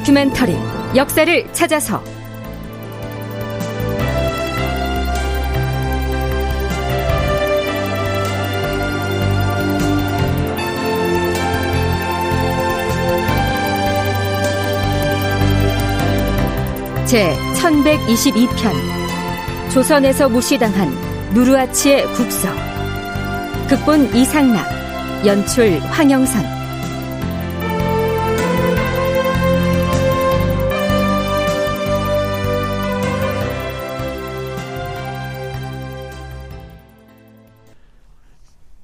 다큐멘터리 역사를 찾아서. 제 1122편. 조선에서 무시당한 누르아치의 국서. 극본 이상락 연출 황영선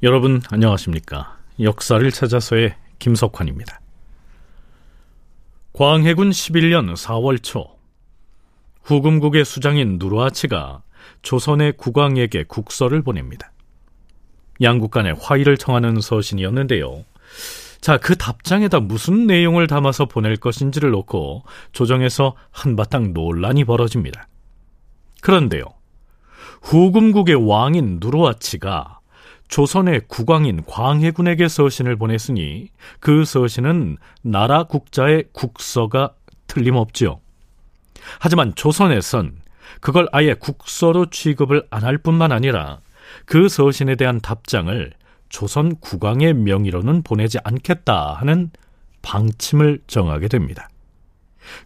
여러분 안녕하십니까 역사를 찾아서의 김석환입니다 광해군 11년 4월 초 후금국의 수장인 누르아치가 조선의 국왕에게 국서를 보냅니다. 양국 간의 화의를 청하는 서신이었는데요. 자, 그 답장에다 무슨 내용을 담아서 보낼 것인지를 놓고 조정에서 한바탕 논란이 벌어집니다. 그런데요. 후금국의 왕인 누르아치가 조선의 국왕인 광해군에게 서신을 보냈으니 그 서신은 나라 국자의 국서가 틀림없지요. 하지만 조선에선 그걸 아예 국서로 취급을 안 할 뿐만 아니라 그 서신에 대한 답장을 조선 국왕의 명의로는 보내지 않겠다 하는 방침을 정하게 됩니다.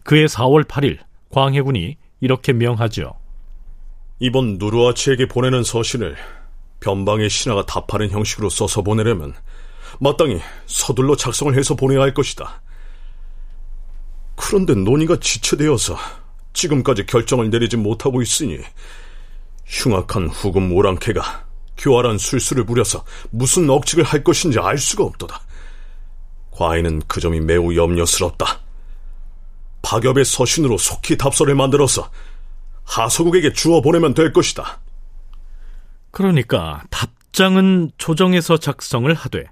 그해 4월 8일 광해군이 이렇게 명하죠. 이번 누르아치에게 보내는 서신을 변방의 신하가 답하는 형식으로 써서 보내려면 마땅히 서둘러 작성을 해서 보내야 할 것이다. 그런데 논의가 지체되어서 지금까지 결정을 내리지 못하고 있으니 흉악한 후금 오랑캐가 교활한 술수를 부려서 무슨 억측을 할 것인지 알 수가 없도다. 과인은 그 점이 매우 염려스럽다. 박엽의 서신으로 속히 답서를 만들어서 하서국에게 주어 보내면 될 것이다. 그러니까 답장은 조정에서 작성을 하되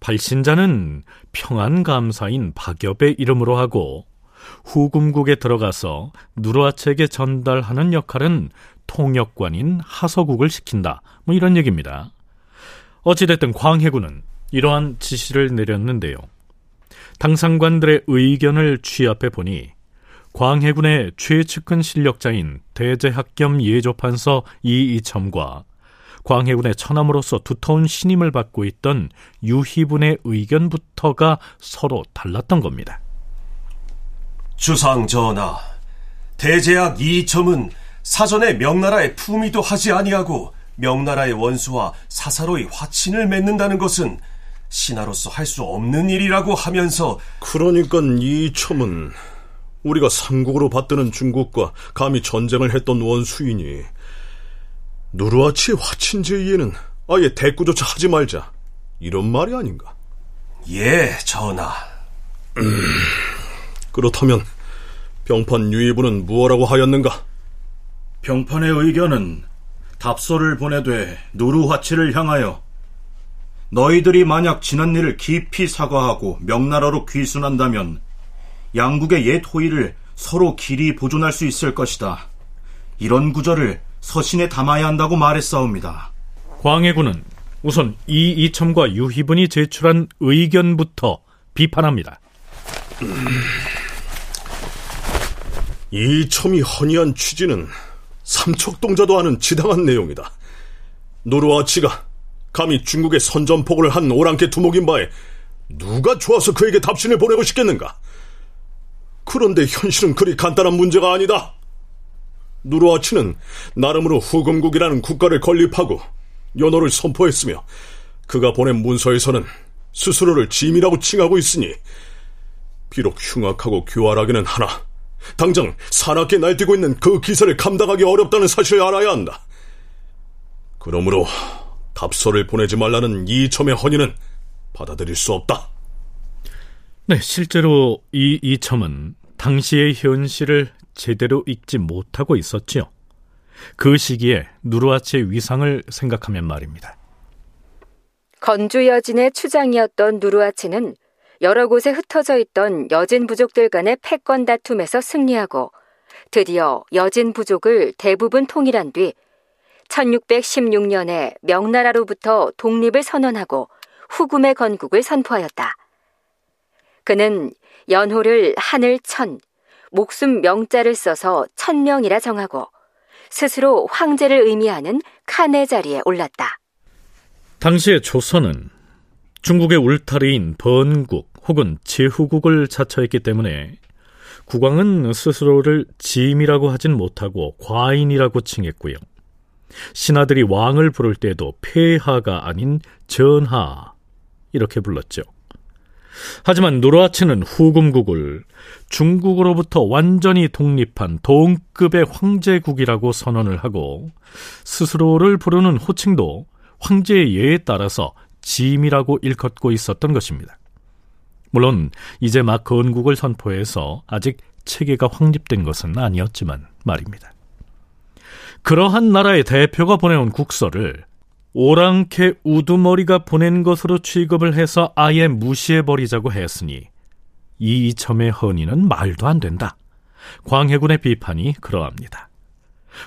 발신자는 평안감사인 박엽의 이름으로 하고 후금국에 들어가서 누르아책에 전달하는 역할은 통역관인 하서국을 시킨다. 뭐 이런 얘기입니다. 어찌됐든 광해군은 이러한 지시를 내렸는데요. 당상관들의 의견을 취합해 보니 광해군의 최측근 실력자인 대제학 겸 예조판서 이이첨과 광해군의 처남으로서 두터운 신임을 받고 있던 유희분의 의견부터가 서로 달랐던 겁니다. 주상 전하, 대제학 이점은 사전에 명나라의 품위도 하지 아니하고 명나라의 원수와 사사로이 화친을 맺는다는 것은 신하로서 할 수 없는 일이라고 하면서 그러니까 이첨은 우리가 삼국으로 받드는 중국과 감히 전쟁을 했던 원수이니 누르아치의 화친제의에는 아예 대꾸조차 하지 말자 이런 말이 아닌가? 예, 전하. 음... 그렇다면 병판 유의부는 무엇라고 하였는가? 병판의 의견은 답서를 보내되 누르화치를 향하여 너희들이 만약 지난 일을 깊이 사과하고 명나라로 귀순한다면 양국의 옛 호의를 서로 길이 보존할 수 있을 것이다. 이런 구절을 서신에 담아야 한다고 말했사옵니다. 광해군은 우선 이 이첨과 유희분이 제출한 의견부터 비판합니다. 음... 이 첨이 허니한 취지는 삼척동자도 아는 지당한 내용이다. 노르와 치가 감히 중국의 선전포고를 한 오랑캐 두목인 바에 누가 좋아서 그에게 답신을 보내고 싶겠는가? 그런데 현실은 그리 간단한 문제가 아니다. 누르와치는 나름으로 후금국이라는 국가를 건립하고 연호를 선포했으며 그가 보낸 문서에서는 스스로를 짐이라고 칭하고 있으니 비록 흉악하고 교활하기는 하나 당장 사납게 날뛰고 있는 그 기세를 감당하기 어렵다는 사실을 알아야 한다. 그러므로 답서를 보내지 말라는 이첨의 헌의는 받아들일 수 없다. 네, 실제로 이 이첨은 당시의 현실을 제대로 읽지 못하고 있었지요. 그 시기에 누르아치의 위상을 생각하면 말입니다. 건주 여진의 추장이었던 누르아치는 여러 곳에 흩어져 있던 여진 부족들 간의 패권 다툼에서 승리하고 드디어 여진 부족을 대부분 통일한 뒤 1616년에 명나라로부터 독립을 선언하고 후금의 건국을 선포하였다. 그는 연호를 하늘 천, 목숨 명자를 써서 천명이라 정하고 스스로 황제를 의미하는 칸의 자리에 올랐다. 당시의 조선은 중국의 울타리인 번국 혹은 제후국을 자처했기 때문에 국왕은 스스로를 짐이라고 하진 못하고 과인이라고 칭했고요. 신하들이 왕을 부를 때도 폐하가 아닌 전하 이렇게 불렀죠. 하지만 누르하치는 후금국을 중국으로부터 완전히 독립한 동급의 황제국이라고 선언을 하고 스스로를 부르는 호칭도 황제의 예에 따라서 짐이라고 일컫고 있었던 것입니다. 물론 이제 막 건국을 선포해서 아직 체계가 확립된 것은 아니었지만 말입니다. 그러한 나라의 대표가 보내온 국서를 오랑캐 우두머리가 보낸 것으로 취급을 해서 아예 무시해버리자고 했으니 이 이첨의 헌의는 말도 안 된다. 광해군의 비판이 그러합니다.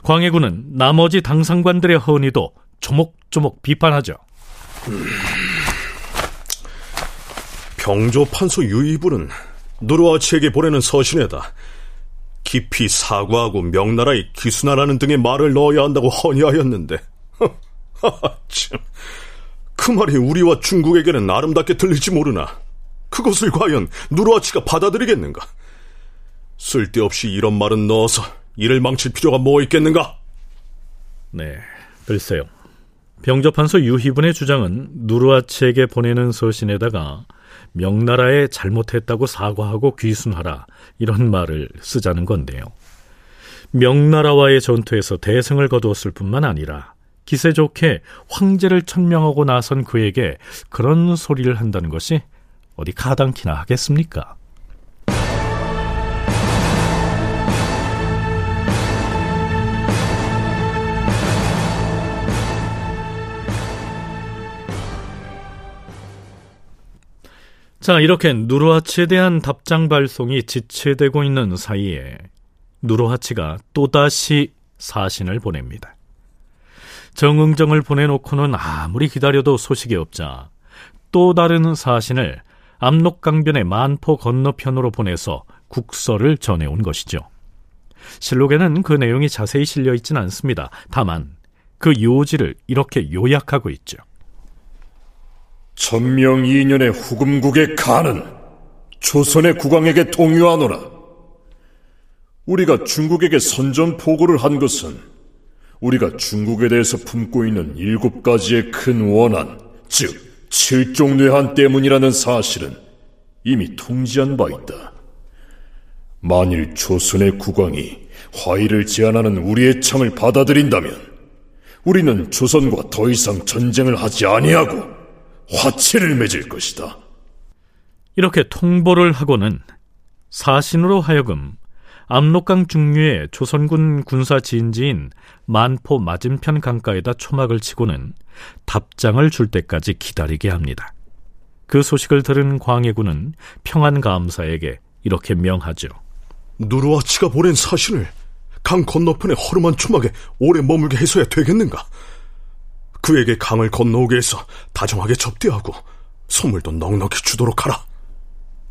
광해군은 나머지 당상관들의 헌의도 조목조목 비판하죠. 음. 병조 판소 유이불은 누르와치에게 보내는 서신에다 깊이 사과하고 명나라의 기수나라는 등의 말을 넣어야 한다고 헌의하였는데 참, 그 말이 우리와 중국에게는 아름답게 들릴지 모르나 그것을 과연 누르와치가 받아들이겠는가? 쓸데없이 이런 말은 넣어서 이를 망칠 필요가 뭐 있겠는가? 네, 글쎄요. 병조판소 유희분의 주장은 누르아치에게 보내는 서신에다가 명나라에 잘못했다고 사과하고 귀순하라 이런 말을 쓰자는 건데요. 명나라와의 전투에서 대승을 거두었을 뿐만 아니라 기세 좋게 황제를 천명하고 나선 그에게 그런 소리를 한다는 것이 어디 가당키나 하겠습니까? 자, 이렇게 누르하치에 대한 답장 발송이 지체되고 있는 사이에 누르하치가 또다시 사신을 보냅니다. 정응정을 보내놓고는 아무리 기다려도 소식이 없자 또 다른 사신을 압록강변의 만포 건너편으로 보내서 국서를 전해온 것이죠. 실록에는 그 내용이 자세히 실려 있진 않습니다. 다만 그 요지를 이렇게 요약하고 있죠. 천명 2년의 후금국의 간은 조선의 국왕에게 동요하노라. 우리가 중국에게 선전포고를 한 것은 우리가 중국에 대해서 품고 있는 일곱 가지의 큰 원한, 즉 칠종뇌한 때문이라는 사실은 이미 통지한 바 있다. 만일 조선의 국왕이 화의를 제안하는 우리의 청을 받아들인다면 우리는 조선과 더 이상 전쟁을 하지 아니하고 화치를 맺을 것이다. 이렇게 통보를 하고는 사신으로 하여금 압록강 중류의 조선군 군사 진지인 만포 맞은편 강가에다 초막을 치고는 답장을 줄 때까지 기다리게 합니다. 그 소식을 들은 광해군은 평안감사에게 이렇게 명하죠. 누르와치가 보낸 사신을 강 건너편의 허름한 초막에 오래 머물게 해서야 되겠는가? 그에게 강을 건너오게 해서 다정하게 접대하고 선물도 넉넉히 주도록 하라.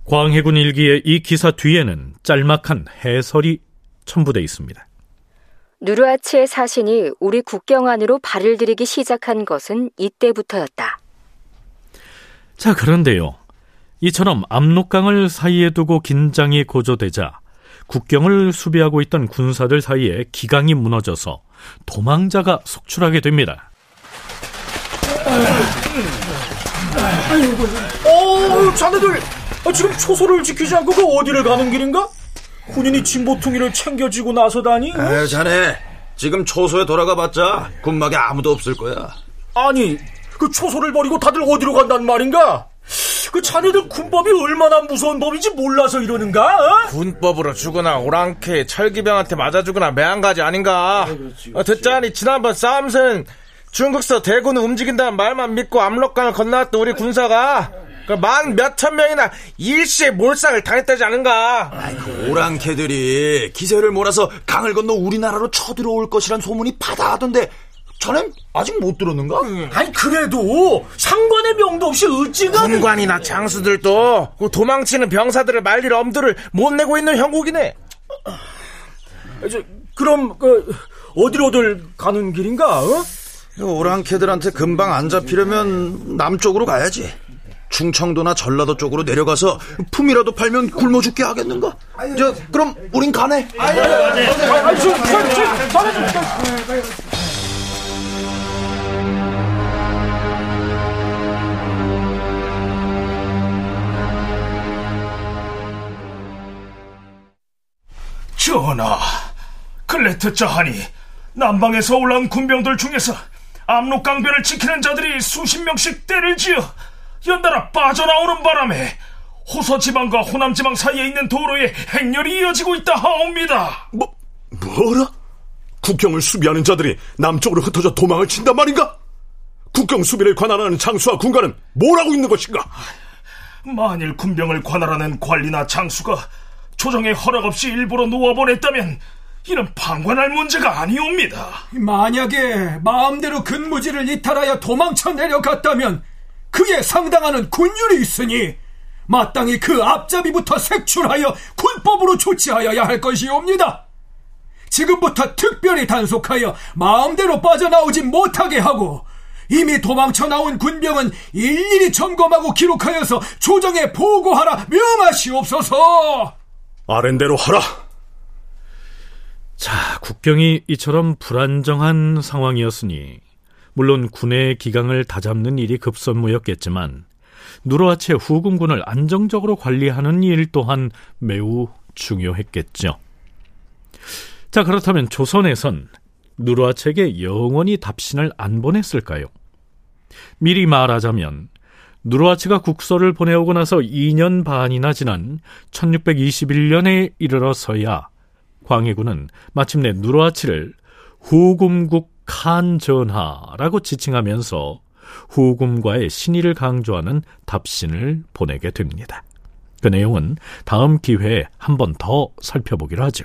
광해군 일기의 이 기사 뒤에는 짤막한 해설이 첨부돼 있습니다. 누르아치의 사신이 우리 국경 안으로 발을 들이기 시작한 것은 이때부터였다. 자, 그런데요. 이처럼 압록강을 사이에 두고 긴장이 고조되자 국경을 수비하고 있던 군사들 사이에 기강이 무너져서 도망자가 속출하게 됩니다. 어, 자네들 지금 초소를 지키지 않고 그 어디를 가는 길인가? 군인이 진보퉁이를 챙겨지고 나서다니? 에 자네 지금 초소에 돌아가봤자 군막에 아무도 없을 거야. 아니 그 초소를 버리고 다들 어디로 간단 말인가? 그 자네들 군법이 얼마나 무서운 법인지 몰라서 이러는가? 어? 군법으로 죽거나 오랑캐 철기병한테 맞아 죽거나 매한가지 아닌가? 어, 듣자니 지난번 싸움은 중국서 대군을 움직인다는 말만 믿고 압록강을 건너왔던 우리 군사가 그 만 몇천 명이나 일시에 몰상을 당했다지 않은가? 아이고, 오랑캐들이 기세를 몰아서 강을 건너 우리나라로 쳐들어올 것이란 소문이 바다하던데 자넨 아직 못 들었는가? 아니 그래도 상관의 명도 없이 어찌가 군관이나 장수들도 그 도망치는 병사들을 말릴 엄두를 못 내고 있는 형국이네. 저, 그럼 그 어디로들 가는 길인가? 어? 오랑캐들한테 금방 안 잡히려면 남쪽으로 가야지. 충청도나 전라도 쪽으로 내려가서 품이라도 팔면 굶어 죽게 하겠는가? 저 그럼 우린 가네. 전하, 근래 듣자 하니 남방에서 올라온 군병들 중에서 압록강변을 지키는 자들이 수십 명씩 때를 지어 연달아 빠져나오는 바람에 호서 지방과 호남 지방 사이에 있는 도로에 행렬이 이어지고 있다 하옵니다. 뭐, 뭐라? 국경을 수비하는 자들이 남쪽으로 흩어져 도망을 친단 말인가? 국경 수비를 관할하는 장수와 군관은 뭘 하고 있는 것인가? 만일 군병을 관할하는 관리나 장수가 조정의 허락 없이 일부러 놓아보냈다면 이는 방관할 문제가 아니옵니다. 만약에 마음대로 근무지를 이탈하여 도망쳐 내려갔다면 그에 상당하는 군율이 있으니 마땅히 그 앞잡이부터 색출하여 군법으로 조치하여야 할 것이옵니다. 지금부터 특별히 단속하여 마음대로 빠져나오지 못하게 하고 이미 도망쳐 나온 군병은 일일이 점검하고 기록하여서 조정에 보고하라 명하시옵소서. 아랜대로 하라. 자, 국경이 이처럼 불안정한 상황이었으니 물론 군의 기강을 다잡는 일이 급선무였겠지만 누르하치의 후금군을 안정적으로 관리하는 일 또한 매우 중요했겠죠. 자, 그렇다면 조선에선 누르하치에게 영원히 답신을 안 보냈을까요? 미리 말하자면 누르하치가 국서를 보내오고 나서 2년 반이나 지난 1621년에 이르러서야 광해군은 마침내 누르하치를 후금국 칸 전하라고 지칭하면서 후금과의 신의를 강조하는 답신을 보내게 됩니다. 그 내용은 다음 기회에 한 번 더 살펴보기로 하죠.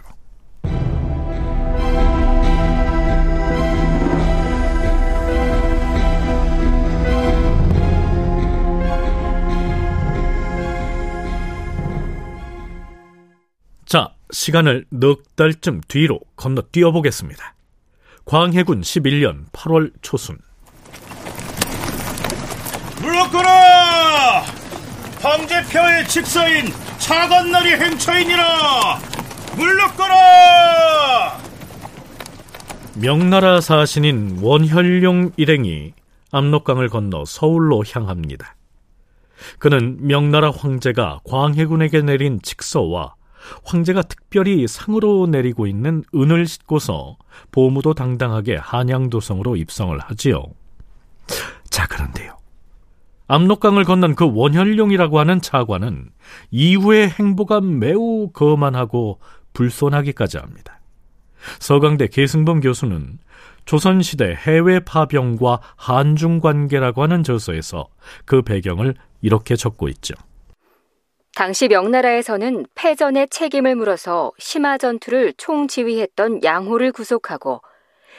자, 시간을 넉 달쯤 뒤로 건너 뛰어 보겠습니다. 광해군 11년 8월 초순. 물러거라! 황제표의 직서인 차관날이 행처이니라! 물러거라! 명나라 사신인 원혈룡 일행이 압록강을 건너 서울로 향합니다. 그는 명나라 황제가 광해군에게 내린 직서와 황제가 특별히 상으로 내리고 있는 은을 싣고서 보무도 당당하게 한양도성으로 입성을 하지요. 자, 그런데요. 압록강을 건넌 그 원현룡이라고 하는 차관은 이후의 행보가 매우 거만하고 불손하기까지 합니다. 서강대 계승범 교수는 조선시대 해외 파병과 한중 관계라고 하는 저서에서 그 배경을 이렇게 적고 있죠. 당시 명나라에서는 패전의 책임을 물어서 심화 전투를 총지휘했던 양호를 구속하고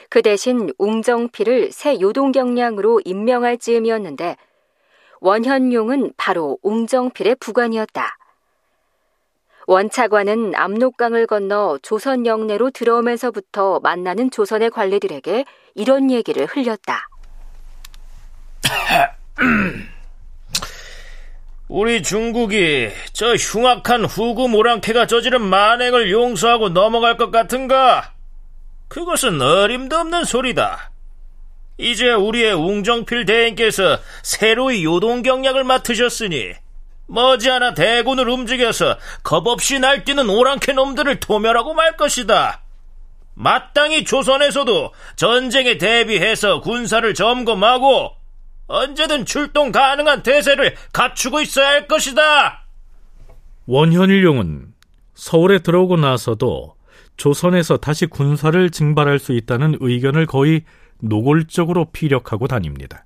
그 대신 웅정필을 새 요동경량으로 임명할 즈음이었는데 원현용은 바로 웅정필의 부관이었다. 원차관은 압록강을 건너 조선 영내로 들어오면서부터 만나는 조선의 관리들에게 이런 얘기를 흘렸다. 우리 중국이 저 흉악한 후금 오랑캐가 저지른 만행을 용서하고 넘어갈 것 같은가? 그것은 어림도 없는 소리다. 이제 우리의 웅정필 대행께서 새로이 요동 경략을 맡으셨으니 머지않아 대군을 움직여서 겁없이 날뛰는 오랑캐 놈들을 도멸하고 말 것이다. 마땅히 조선에서도 전쟁에 대비해서 군사를 점검하고 언제든 출동 가능한 대세를 갖추고 있어야 할 것이다. 원현일용은 서울에 들어오고 나서도 조선에서 다시 군사를 징발할 수 있다는 의견을 거의 노골적으로 피력하고 다닙니다.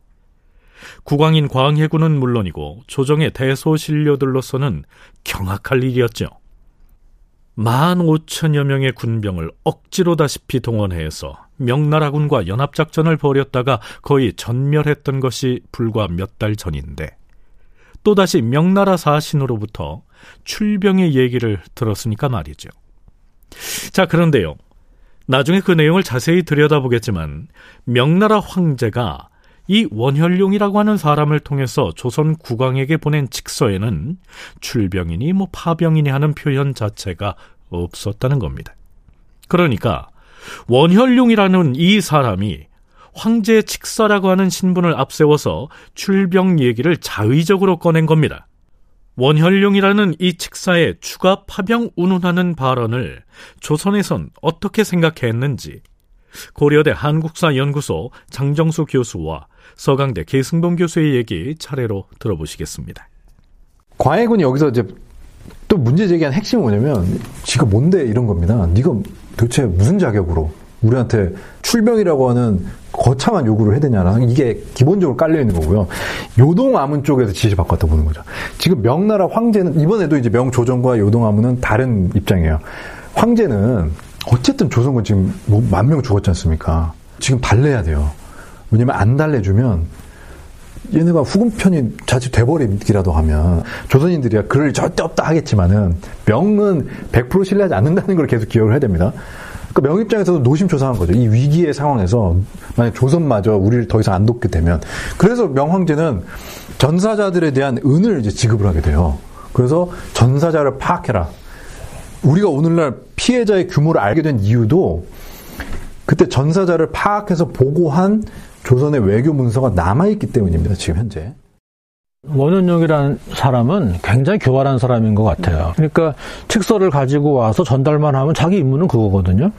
국왕인 광해군은 물론이고 조정의 대소신료들로서는 경악할 일이었죠. 만 오천여 명의 군병을 억지로다시피 동원해서 명나라군과 연합작전을 벌였다가 거의 전멸했던 것이 불과 몇 달 전인데 또다시 명나라 사신으로부터 출병의 얘기를 들었으니까 말이죠. 자, 그런데요. 나중에 그 내용을 자세히 들여다보겠지만 명나라 황제가 이 원혈룡이라고 하는 사람을 통해서 조선 국왕에게 보낸 직서에는 출병이니 뭐 파병이니 하는 표현 자체가 없었다는 겁니다. 그러니까 원혈룡이라는 이 사람이 황제의 칙서라고 하는 신분을 앞세워서 출병 얘기를 자의적으로 꺼낸 겁니다. 원혈룡이라는 이 칙사에 추가 파병 운운하는 발언을 조선에선 어떻게 생각했는지 고려대 한국사연구소 장정수 교수와 서강대 계승범 교수의 얘기 차례로 들어보시겠습니다. 광해군이 여기서 이제 또 문제 제기한 핵심은 뭐냐면 지가 뭔데 이런 겁니다. 네가 도대체 무슨 자격으로 우리한테 출병이라고 하는 거창한 요구를 해야 되냐나 이게 기본적으로 깔려 있는 거고요. 요동 아문 쪽에서 지시받고 보는 거죠. 지금 명나라 황제는 이번에도 이제 명조정과 요동 아문은 다른 입장이에요. 황제는 어쨌든 조선군 지금 뭐 만 명 죽었지 않습니까? 지금 달래야 돼요. 왜냐면 안 달래주면 얘네가 후금편이 자칫 돼버리기라도 하면 조선인들이야 그럴 절대 없다 하겠지만은 명은 100% 신뢰하지 않는다는 걸 계속 기억을 해야 됩니다. 그러니까 명 입장에서도 노심초사한 거죠. 이 위기의 상황에서 만약 조선마저 우리를 더 이상 안 돕게 되면 그래서 명 황제는 전사자들에 대한 은을 이제 지급을 하게 돼요. 그래서 전사자를 파악해라. 우리가 오늘날 피해자의 규모를 알게 된 이유도 그때 전사자를 파악해서 보고한 조선의 외교 문서가 남아있기 때문입니다. 지금 현재. 원현용이라는 사람은 굉장히 교활한 사람인 것 같아요. 그러니까 칙서를 가지고 와서 전달만 하면 자기 임무는 그거거든요.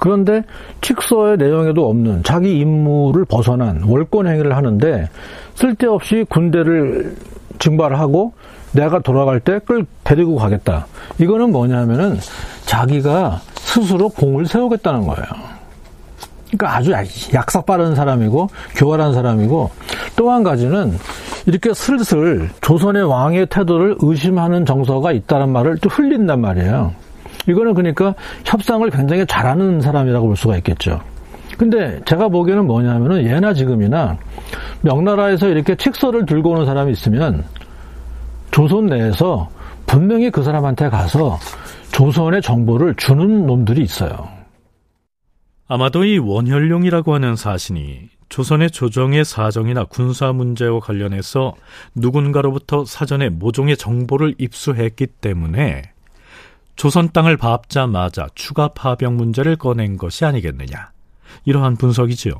그런데 칙서의 내용에도 없는 자기 임무를 벗어난 월권 행위를 하는데 쓸데없이 군대를 증발하고 내가 돌아갈 때 끌 데리고 가겠다. 이거는 뭐냐면은 자기가 스스로 공을 세우겠다는 거예요. 그러니까 아주 약삭 빠른 사람이고 교활한 사람이고 또 한 가지는 이렇게 슬슬 조선의 왕의 태도를 의심하는 정서가 있다는 말을 또 흘린단 말이에요. 이거는 그러니까 협상을 굉장히 잘하는 사람이라고 볼 수가 있겠죠. 근데 제가 보기에는 뭐냐면은 예나 지금이나 명나라에서 이렇게 칙서를 들고 오는 사람이 있으면 조선 내에서 분명히 그 사람한테 가서 조선의 정보를 주는 놈들이 있어요. 아마도 이 원혈룡이라고 하는 사신이 조선의 조정의 사정이나 군사 문제와 관련해서 누군가로부터 사전에 모종의 정보를 입수했기 때문에 조선 땅을 밟자마자 추가 파병 문제를 꺼낸 것이 아니겠느냐. 이러한 분석이지요.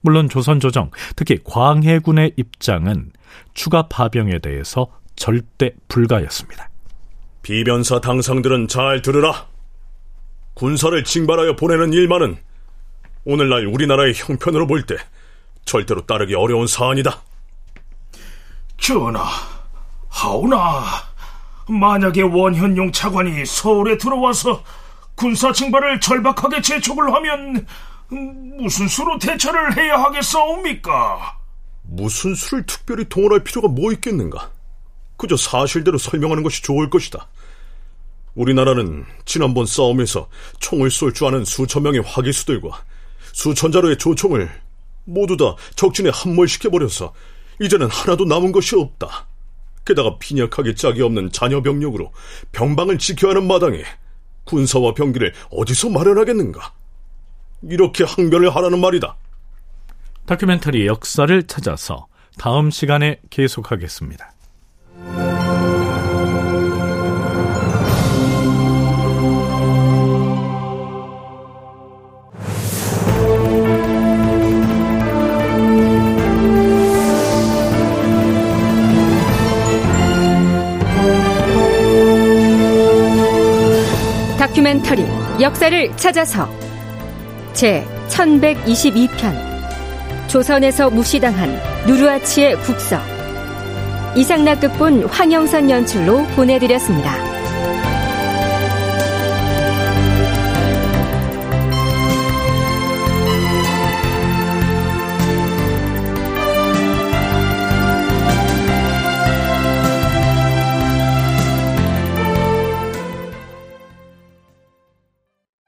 물론 조선 조정, 특히 광해군의 입장은 추가 파병에 대해서 절대 불가였습니다. 비변사 당상들은 잘 들으라. 군사를 징발하여 보내는 일만은 오늘날 우리나라의 형편으로 볼 때 절대로 따르기 어려운 사안이다. 전하, 하오나, 만약에 원현용 차관이 서울에 들어와서 군사 징발을 절박하게 재촉을 하면 무슨 수로 대처를 해야 하겠사옵니까? 무슨 수를 특별히 동원할 필요가 뭐 있겠는가? 그저 사실대로 설명하는 것이 좋을 것이다. 우리나라는 지난번 싸움에서 총을 쏠 줄 아는 수천 명의 화기수들과 수천 자루의 조총을 모두 다 적진에 함몰시켜버려서 이제는 하나도 남은 것이 없다. 게다가 빈약하게 짝이 없는 자녀 병력으로 병방을 지켜야 하는 마당에 군사와 병기를 어디서 마련하겠는가? 이렇게 항변을 하라는 말이다. 다큐멘터리 역사를 찾아서 다음 시간에 계속하겠습니다. 다큐멘터리 역사를 찾아서 제 1122편 조선에서 무시당한 누르아치의 국서 이상락극본 황영선 연출로 보내드렸습니다.